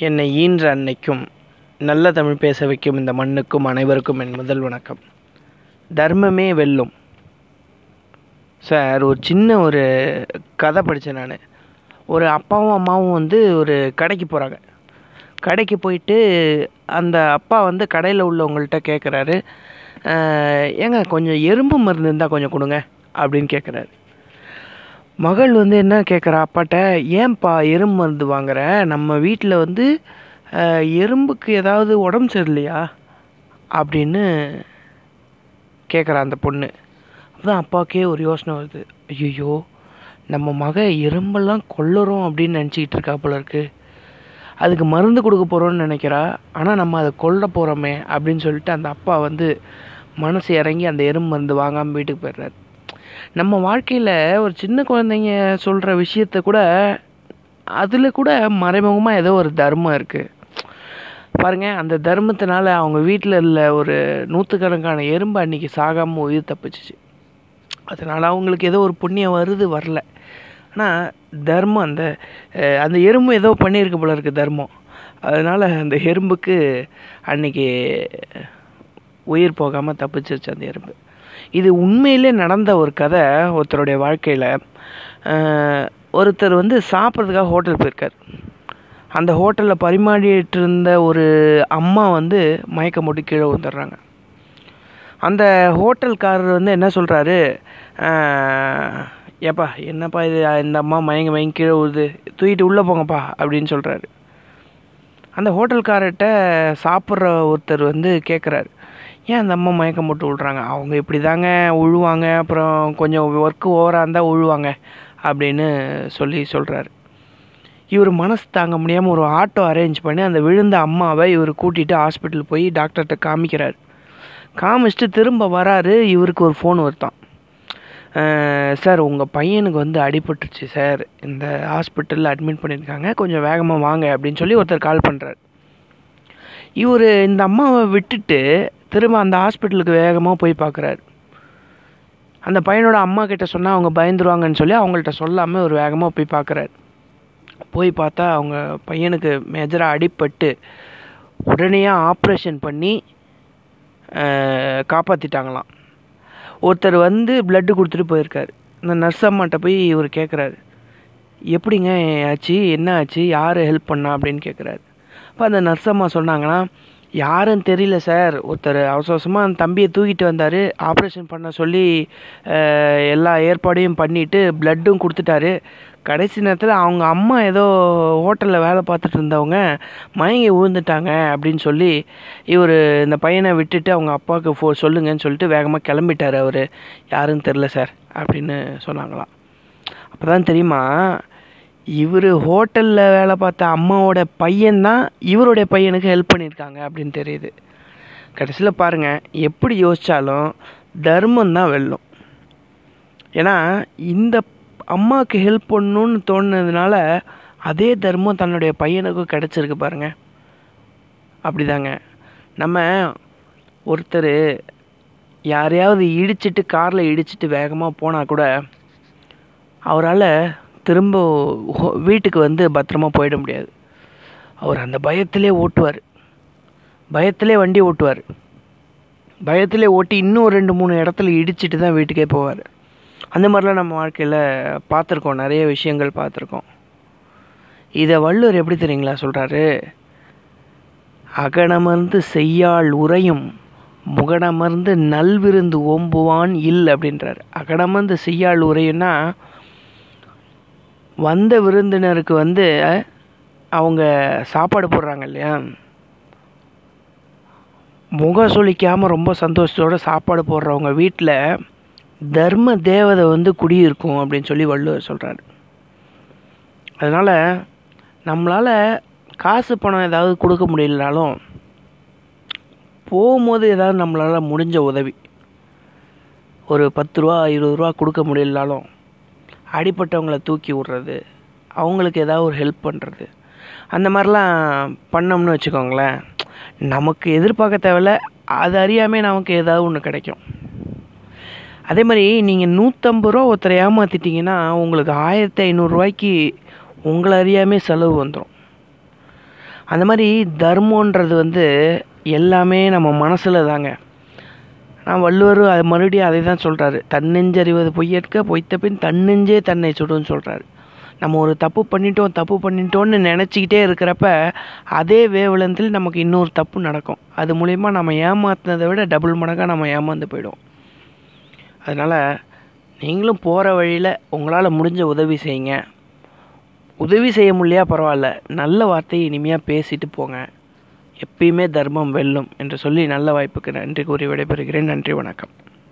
என்னை ஈன்ற அன்னைக்கும் நல்ல தமிழ் பேச வைக்கும் இந்த மண்ணுக்கும் அனைவருக்கும் என் முதல் வணக்கம். தர்மமே வெல்லும். சார் ஒரு சின்ன ஒரு கதை படித்தேன் நான். ஒரு அப்பாவும் அம்மாவும் வந்து ஒரு கடைக்கு போகிறாங்க கடைக்கு போயிட்டு அந்த அப்பா வந்து கடையில் உள்ளவங்கள்ட்ட கேட்குறாரு ஏங்க கொஞ்சம் எறும்பு மருந்து இருந்தால் கொஞ்சம் கொடுங்க அப்படின்னு கேட்குறாரு மகள் வந்து என்ன கேட்குறா அப்பாட்ட ஏன்பா எறும்பு மருந்து வாங்குற? நம்ம வீட்டில் வந்து எறும்புக்கு ஏதாவது உடம்பு சரியில்லையா? அப்படின்னு கேட்குறா அந்த பொண்ணு. அப்போதான் அப்பாவுக்கே ஒரு யோசனை வருது. ஐயோ நம்ம மக எறும்பெல்லாம் கொல்லுறோம் அப்படின்னு நினச்சிக்கிட்டு இருக்கா போல இருக்கு. அதுக்கு மருந்து கொடுக்க போகிறோம்னு நினைக்கிறா. ஆனால் நம்ம அதை கொல்ல போகிறோமே அப்படின்னு சொல்லிட்டு அந்த அப்பா வந்து மனசு இறங்கி அந்த எறும்பு மருந்து வாங்காமல் வீட்டுக்கு போயிடுறாரு. நம்ம வாழ்க்கையில் ஒரு சின்ன குழந்தைங்க சொல்கிற விஷயத்த கூட அதில் கூட மறைமுகமாக ஏதோ ஒரு தர்மம் இருக்குது பாருங்க அந்த தர்மத்தினால அவங்க வீட்டில் உள்ள ஒரு நூற்றுக்கணக்கான எறும்பு அன்றைக்கி சாகாமல் உயிர் தப்பிச்சிச்சு. அதனால் அவங்களுக்கு ஏதோ ஒரு புண்ணியம் வருது வரல. ஆனால் தர்மம் அந்த அந்த எறும்பு ஏதோ பண்ணியிருக்கு போல இருக்குது தர்மம். அதனால் அந்த எறும்புக்கு அன்னைக்கு உயிர் போகாமல் தப்பிச்சிருச்சு அந்த எறும்பு. இது உண்மையிலே நடந்த ஒரு கதை ஒருத்தருடைய வாழ்க்கையில். ஒருத்தர் வந்து சாப்பிட்றதுக்காக ஹோட்டல் போயிருக்கார். அந்த ஹோட்டலில் பரிமாறிட்டு இருந்த ஒரு அம்மா வந்து மயக்கம் போட்டு கீழே விழுந்துடுறாங்க. அந்த ஹோட்டல்காரர் வந்து என்ன சொல்கிறாரு ஏப்பா என்னப்பா இது? இந்த அம்மா மயங்க மயங்கி கீழே விழுது. தூக்கிட்டு உள்ளே போங்கப்பா அப்படின்னு சொல்கிறாரு அந்த ஹோட்டல்காரர்கிட்ட சாப்பிட்ற ஒருத்தர் வந்து கேட்குறாரு ஏன் அந்த அம்மா மயக்கம் போட்டு விழுறாங்க அவங்க இப்படி தாங்க உழுவாங்க. அப்புறம் கொஞ்சம் ஒர்க்கு ஓவராக இருந்தால் உழுவாங்க அப்படின்னு சொல்லி சொல்கிறாரு இவர் மனசு தாங்க முடியாமல் ஒரு ஆட்டோ அரேஞ்ச் பண்ணி அந்த விழுந்த அம்மாவை இவர் கூட்டிகிட்டு ஹாஸ்பிட்டல் போய் டாக்டர்கிட்ட காமிக்கிறார். காமிச்சிட்டு திரும்ப வராரு. இவருக்கு ஒரு ஃபோன் வருத்தான் சார் உங்கள் பையனுக்கு வந்து அடிபட்டுருச்சு சார். இந்த ஹாஸ்பிட்டலில் அட்மிட் பண்ணியிருக்காங்க கொஞ்சம் வேகமாக வாங்க. அப்படின்னு சொல்லி ஒருத்தர் கால் பண்ணுறாரு இவர் இந்த அம்மாவை விட்டுட்டு திரும்ப அந்த ஹாஸ்பிட்டலுக்கு வேகமாக போய் பார்க்குறாரு அந்த பையனோட அம்மா கிட்ட சொன்னால் அவங்க பயந்துருவாங்கன்னு சொல்லி அவங்கள்ட்ட சொல்லாமல் ஒரு வேகமாக போய் பார்க்குறாரு போய் பார்த்தா அவங்க பையனுக்கு மேஜராக அடிபட்டு உடனேயாக ஆப்ரேஷன் பண்ணி காப்பாற்றிட்டாங்களாம் ஒருத்தர் வந்து பிளட்டு கொடுத்துட்டு போயிருக்காரு. இந்த நர்ஸ் அம்மாட்ட போய் இவர் கேட்குறாரு எப்படிங்க ஆச்சு? என்ன ஆச்சு? யார் ஹெல்ப் பண்ணா? அப்படின்னு கேட்குறாரு அப்போ அந்த நர்ஸ் அம்மா சொன்னாங்கன்னா யாருன்னு தெரியல சார். ஒருத்தர் அவசர அவசரமாக அந்த தம்பியை தூக்கிட்டு வந்தார். ஆப்ரேஷன் பண்ண சொல்லி எல்லா ஏற்பாடையும் பண்ணிவிட்டு ப்ளட்டும் கொடுத்துட்டாரு. கடைசி நேரத்தில் அவங்க அம்மா ஏதோ ஹோட்டலில் வேலை பார்த்துட்டு இருந்தவங்க மயங்கி விழுந்துட்டாங்க அப்படின்னு சொல்லி இவர் இந்த பையனை விட்டுட்டு அவங்க அப்பாவுக்கு ஃபோ சொல்லுங்கன்னு சொல்லிட்டு வேகமாக கிளம்பிட்டார் அவர். யாருன்னு தெரில சார். அப்படின்னு சொன்னாங்களாம். அப்போ தான் தெரியுமா இவர் ஹோட்டலில் வேலை பார்த்த அம்மாவோட பையன்தான் இவருடைய பையனுக்கு ஹெல்ப் பண்ணியிருக்காங்க அப்படின்னு தெரியுது. கடைசியில் பாருங்கள் எப்படி யோசித்தாலும் தர்மம் தான் வெல்லும். ஏன்னா இந்த அம்மாவுக்கு ஹெல்ப் பண்ணணும்னு தோணுனதுனால அதே தர்மம் தன்னுடைய பையனுக்கும் கிடச்சிருக்கு பாருங்க. அப்படிதாங்க. நம்ம ஒருத்தர் யாரையாவது இடிச்சிட்டு காரில் இடிச்சிட்டு வேகமாக போனால் கூட அவரால் திரும்ப வீட்டுக்கு வந்து பத்திரமா போயிட முடியாது. அவர் அந்த பயத்திலே ஓட்டுவார். பயத்திலே வண்டி ஓட்டுவார். பயத்திலே ஓட்டி இன்னும் ரெண்டு மூணு இடத்துல இடிச்சிட்டு தான் வீட்டுக்கே போவார். அந்த மாதிரிலாம் நம்ம வாழ்க்கையில் பார்த்துருக்கோம். நிறைய விஷயங்கள் பார்த்துருக்கோம். இதை வள்ளுவர் எப்படி தெரியுங்களா சொல்கிறாரு அகனமர்ந்து செய்யாள் உரையும் முகனமர்ந்து நல்விருந்து ஓம்புவான் இல் அப்படின்றார். அகனமர்ந்து செய்யாள் உரையும்னா வந்த விருந்தினருக்கு வந்து அவங்க சாப்பாடு போடுறாங்க இல்லையா? முகம் சுளிக்காமல் ரொம்ப சந்தோஷத்தோடு சாப்பாடு போடுறவங்க வீட்டில் தர்ம தேவதை வந்து குடியிருக்கும் அப்படின்னு சொல்லி வள்ளுவர் சொல்கிறாரு அதனால் நம்மளால் காசு பணம் ஏதாவது கொடுக்க முடியலனாலும் போகும்போது ஏதாவது நம்மளால் முடிஞ்ச உதவி ஒரு பத்து ரூபா இருபது ரூபா கொடுக்க முடியலனாலும் அடிப்பட்டவங்களை தூக்கி விட்றது அவங்களுக்கு ஏதாவது ஒரு ஹெல்ப் பண்ணுறது அந்த மாதிரிலாம் பண்ணோம்னு வச்சுக்கோங்களேன் நமக்கு எதிர்பார்க்க தேவையில்ல அது அறியாமே நமக்கு ஏதாவது ஒன்று கிடைக்கும். அதே மாதிரி நீங்கள் நூற்றம்பது ரூபா ஒருத்தரை ஏமாற்றிட்டீங்கன்னா உங்களுக்கு ஆயிரத்தி ஐநூறுரூவாய்க்கு உங்களை அறியாமே செலவு வந்துடும் அந்த மாதிரி தர்மன்றது வந்து எல்லாமே நம்ம மனசில் தாங்க. ஆனால் வள்ளுவர் அது மறுபடியும் அதை தான் சொல்கிறாரு தன்னெஞ்சறிவது பொய்யற்க பொய்த்த பின் தன்னெஞ்சே தன்னை சுடுன்னு சொல்கிறாரு நம்ம ஒரு தப்பு பண்ணிட்டோம் தப்பு பண்ணிட்டோன்னு நினச்சிக்கிட்டே இருக்கிறப்ப அதே வேவலந்தில் நமக்கு இன்னொரு தப்பு நடக்கும். அது மூலயமா நம்ம ஏமாத்தினதை விட டபுள் மடங்காக நம்ம ஏமாந்து போயிடும் அதனால் நீங்களும் போகிற வழியில் உங்களால் முடிஞ்ச உதவி செய்யுங்க. உதவி செய்ய முடியா பரவாயில்ல. நல்ல வார்த்தையை இனிமையாக பேசிட்டு போங்க. எப்பயுமே தர்மம் வெல்லும் என்று சொல்லி நல்ல வாய்ப்புக்கு நன்றி கூறி விடைபெறுகிறேன். நன்றி வணக்கம்.